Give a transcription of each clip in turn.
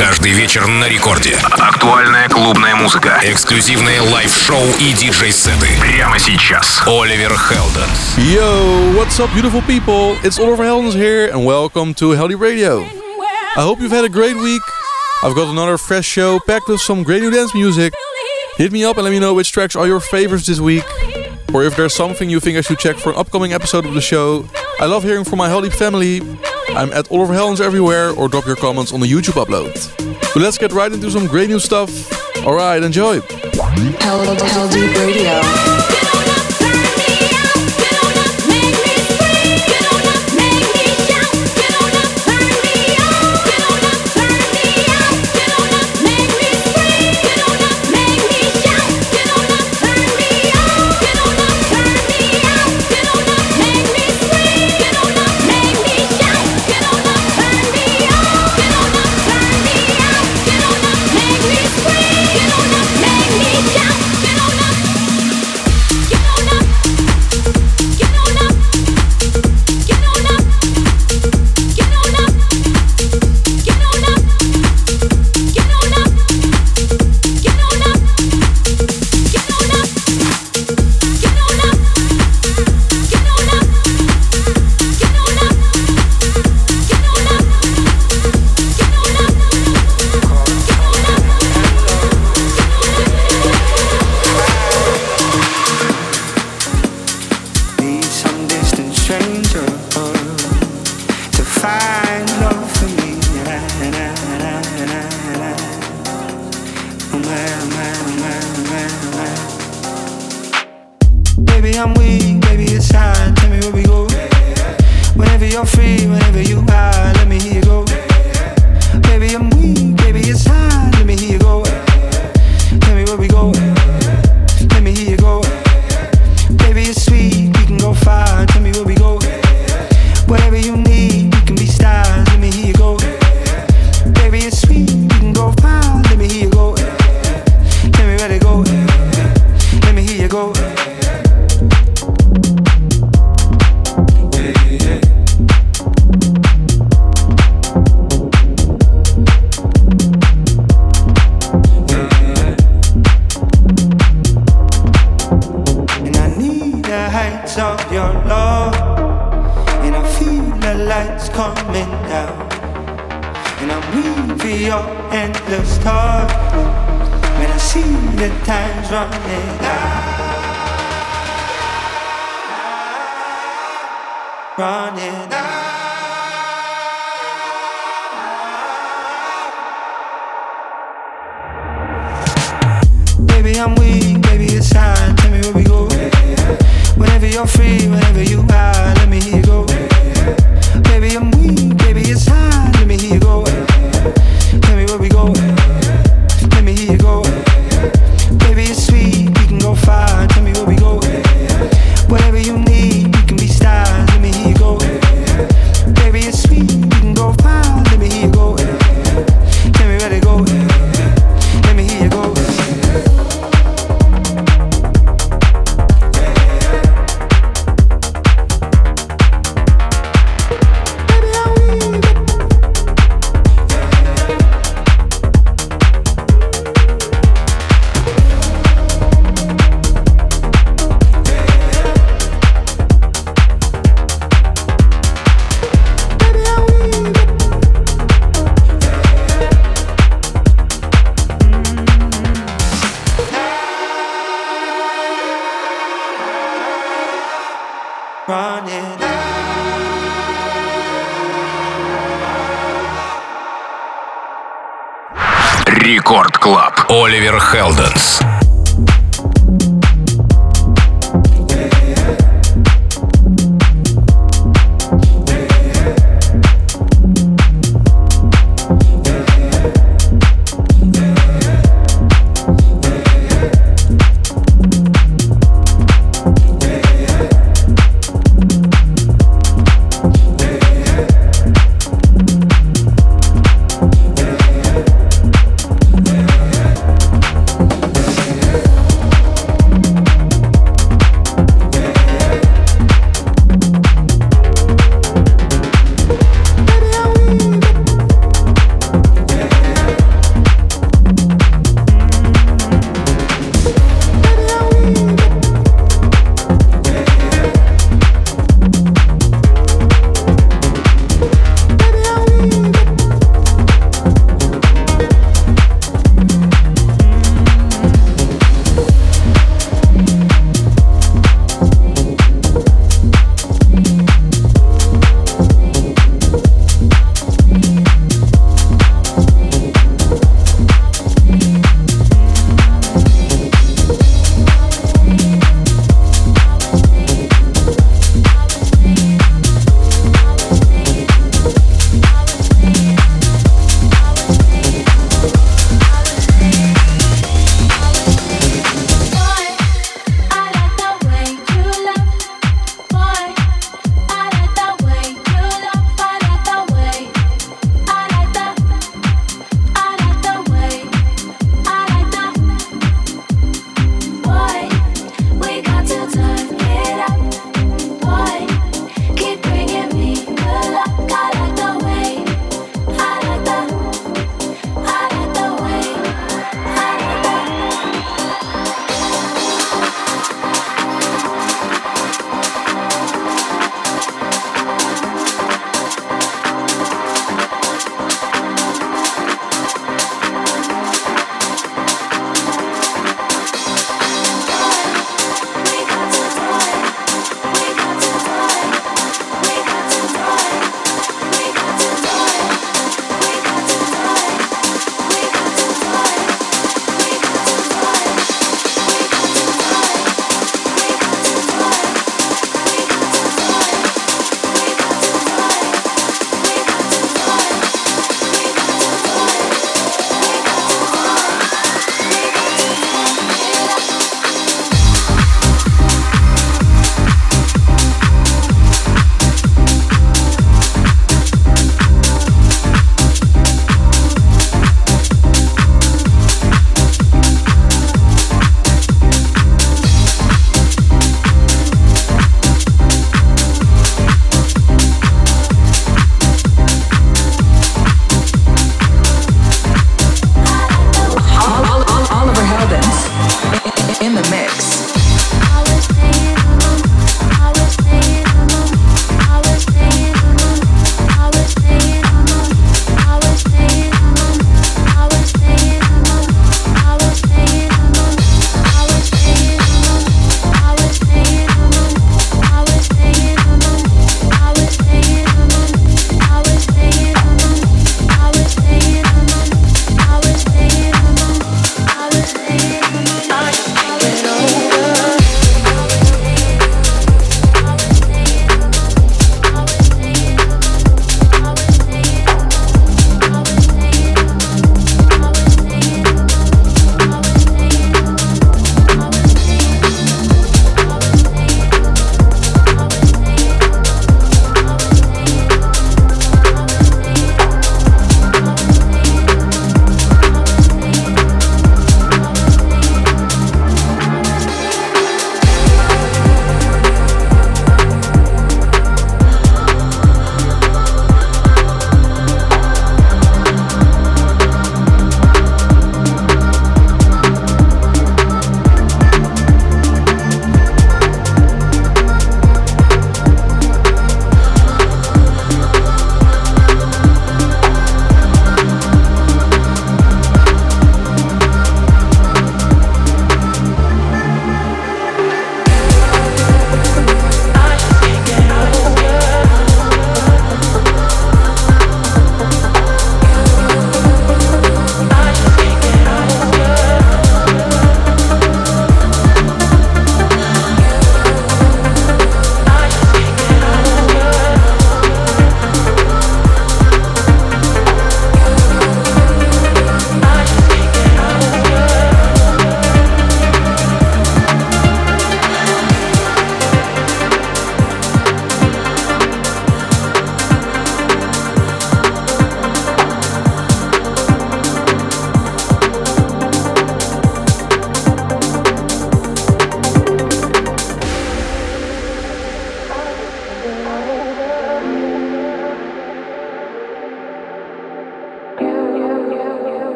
Каждый вечер на рекорде. Актуальная клубная музыка. Эксклюзивные лайв-шоу и диджей-сеты. Прямо сейчас. Оливер Хелденс. Yo, what's up, beautiful people? It's Oliver Heldens here, and welcome to Heldeep Radio. I hope you've had a great week. I've got another fresh show packed with some great new dance music. Hit me up and let me know which tracks are your favorites this week. Or if there's something you think I should check for an upcoming episode of the show. I love hearing from my Heldeep family. I'm at Oliver Heldens everywhere or drop your comments on the YouTube upload. But let's get right into some great new stuff. Alright, enjoy. I'm weak, baby, it's time. Tell me where we go. Whenever you're free.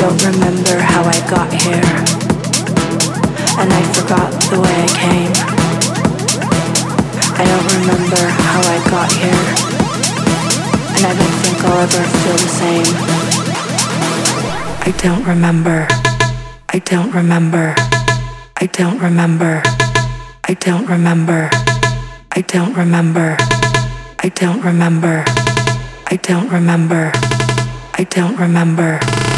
don't remember how I got here. And I forgot the way I came. I don't remember how I got here. And I don't think I'll ever feel the same. I don't remember. I don't remember. I don't remember. I don't remember. I don't remember. I don't remember. I don't remember. I don't remember.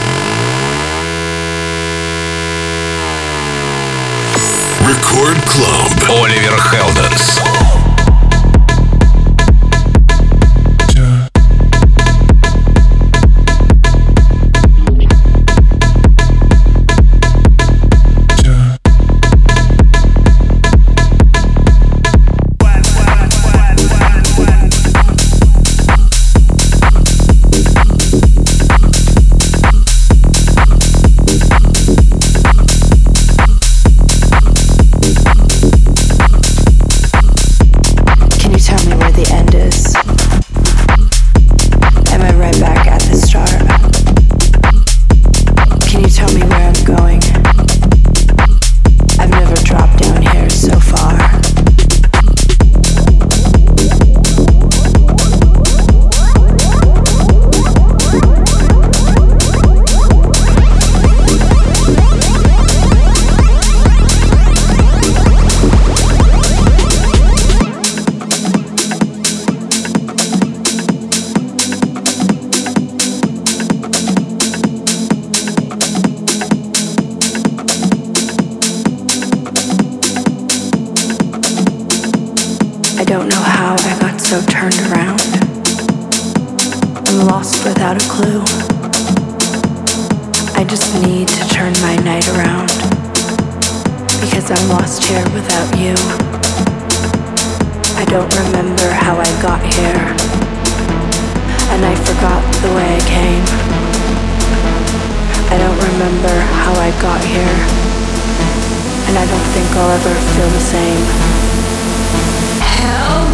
Рекорд Клаб. Оливер Хелденс. Don't know how I got so turned around. I'm lost without a clue. I just need to turn my night around. Because I'm lost here without you. I don't remember how I got here. And I forgot the way I came. I don't remember how I got here. And I don't think I'll ever feel the same.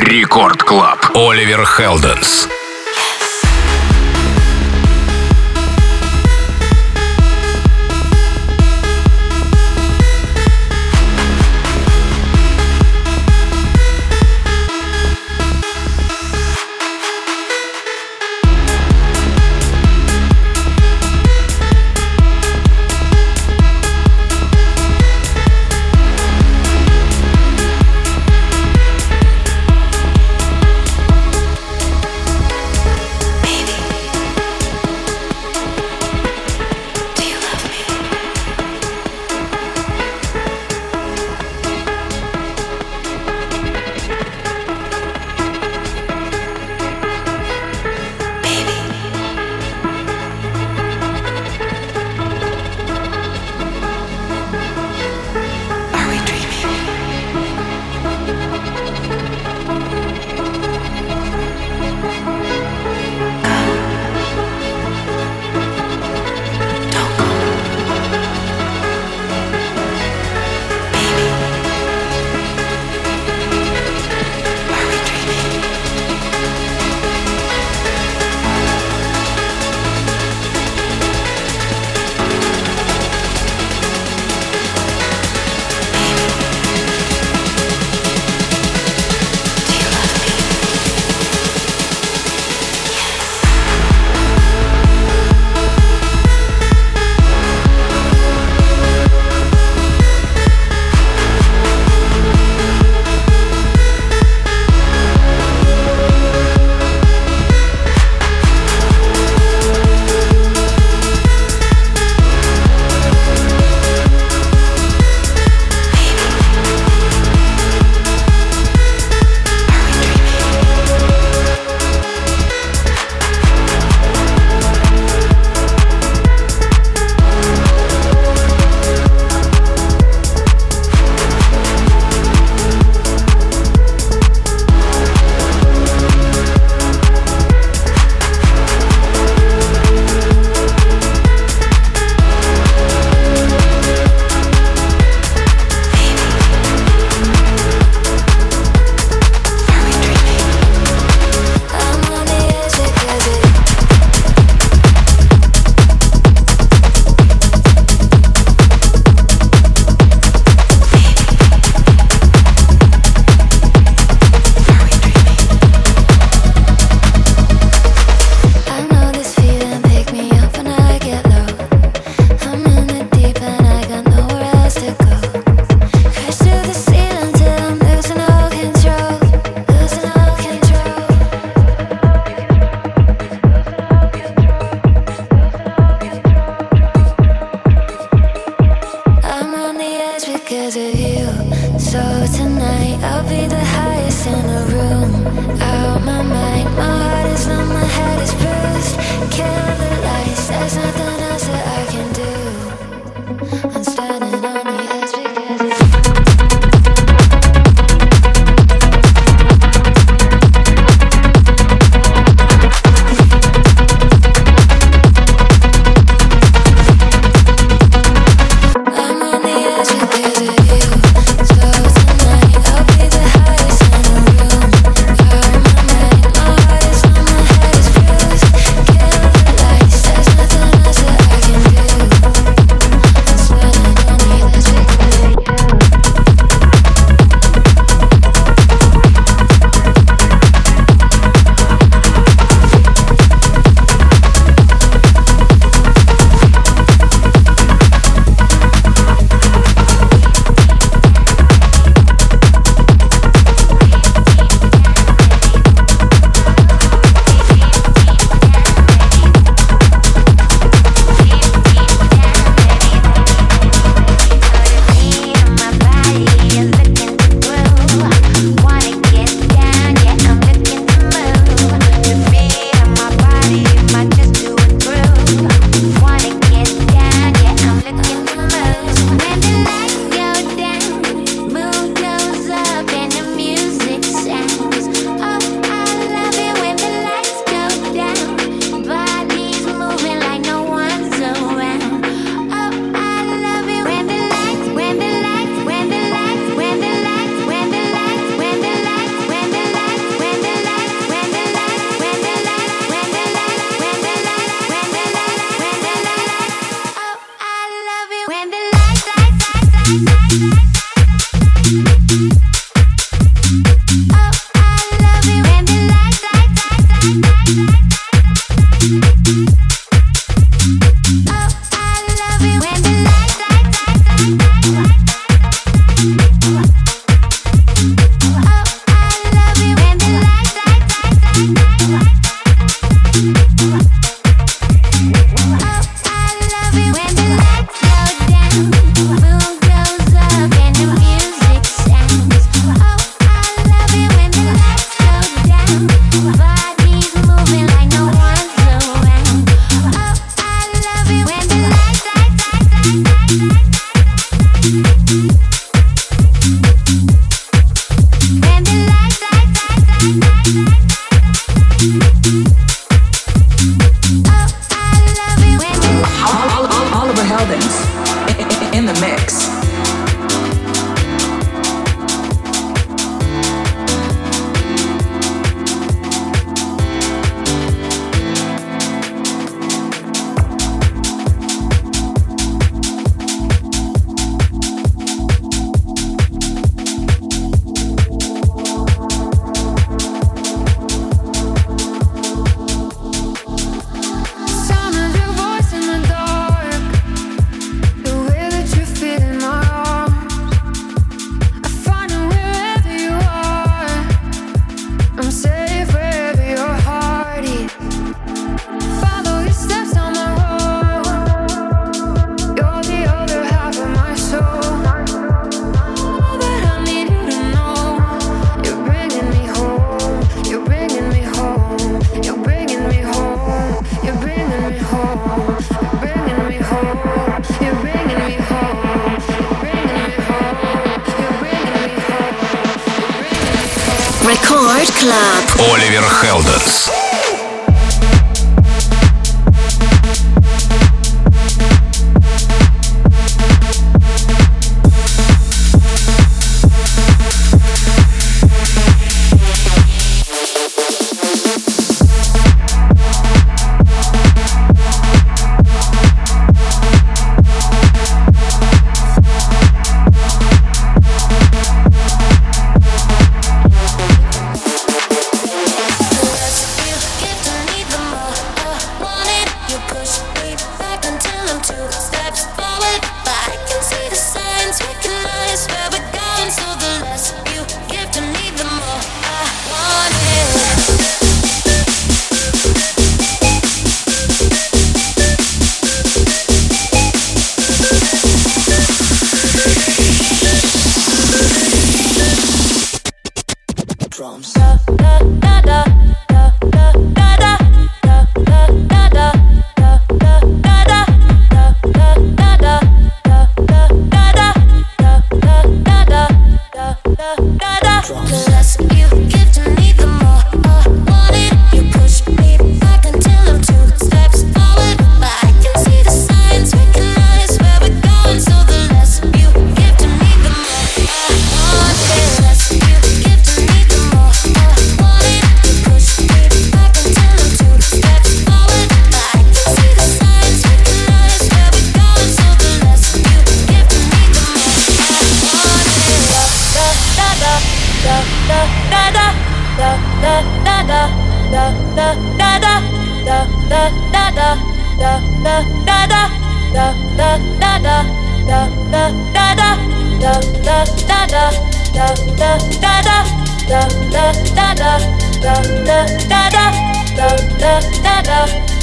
Рекорд Клаб. Оливер Хелденс.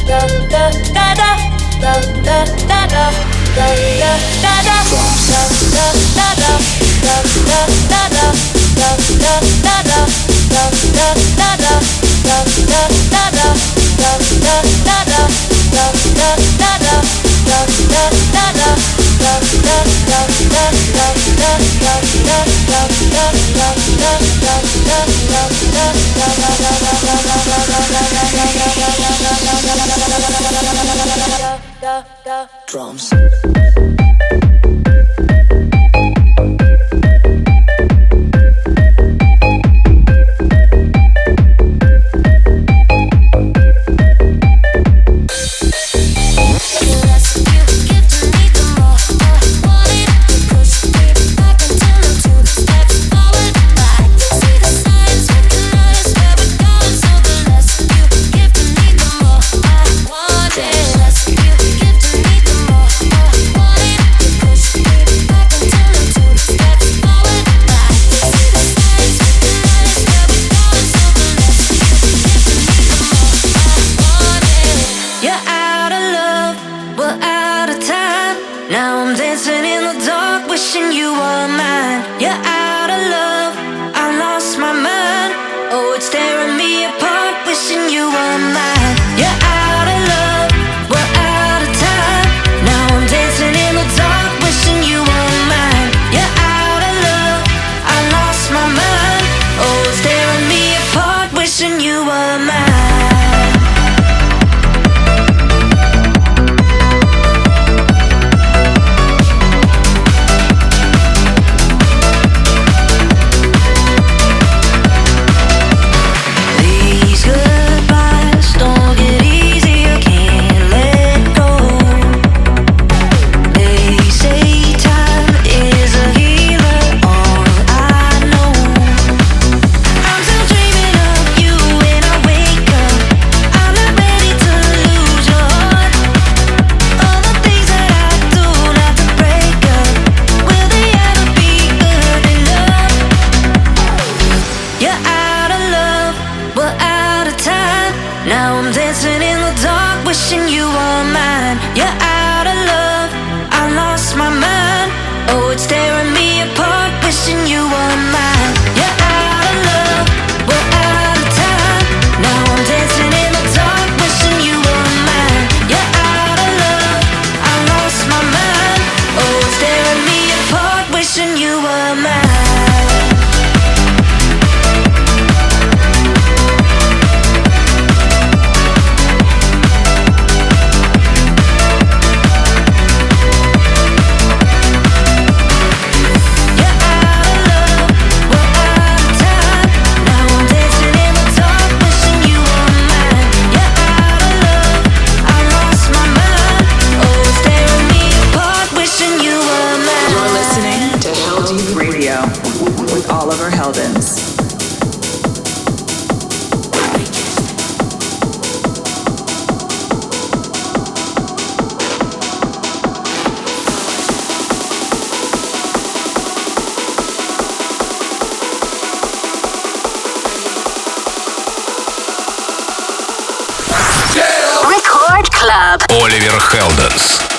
da da da da Drums. Рекорд Клаб. Оливер Хелденс.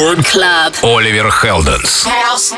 Club. Оливер Хелденс. House.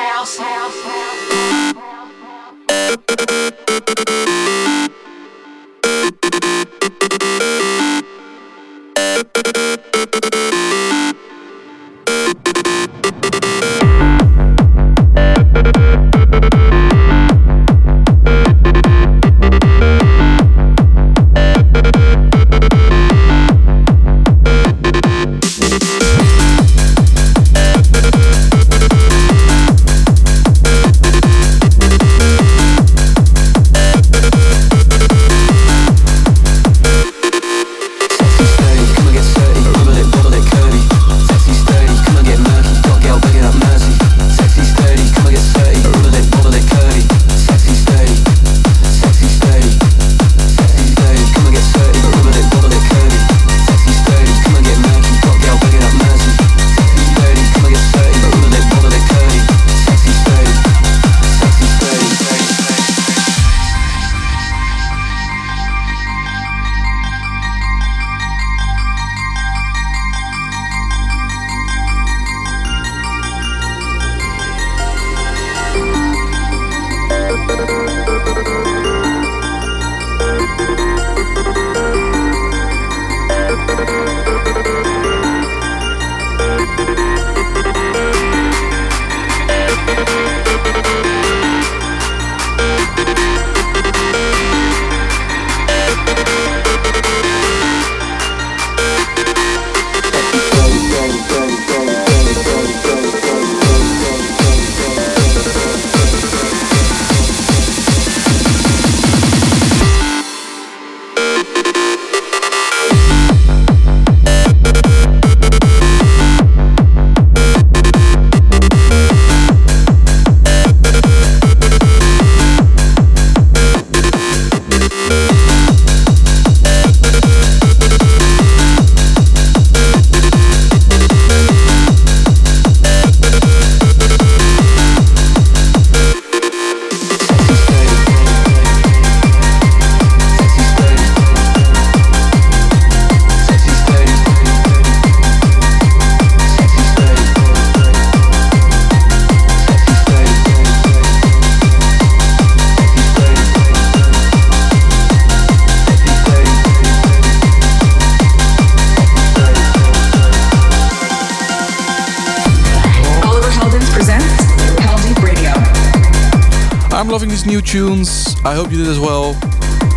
You did as well.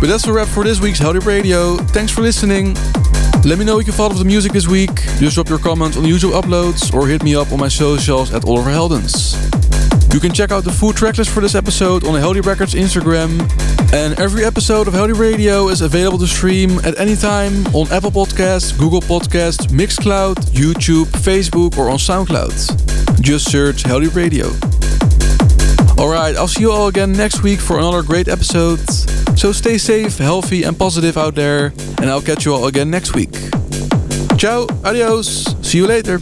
But that's a wrap for this week's Heldeep Radio. Thanks for listening. Let me know what you thought of the music this week. Just drop your comments on the YouTube uploads or hit me up on my socials at Oliver Heldens. You can check out the full tracklist for this episode on the Heldeep Records Instagram. And every episode of Heldeep Radio is available to stream at any time on Apple Podcasts, Google Podcasts, Mixcloud, YouTube, Facebook, or on SoundCloud. Just search Heldeep Radio. Alright, I'll see you all again next week for another great episode. So stay safe, healthy, and positive out there, and I'll catch you all again next week. Ciao, adios, see you later.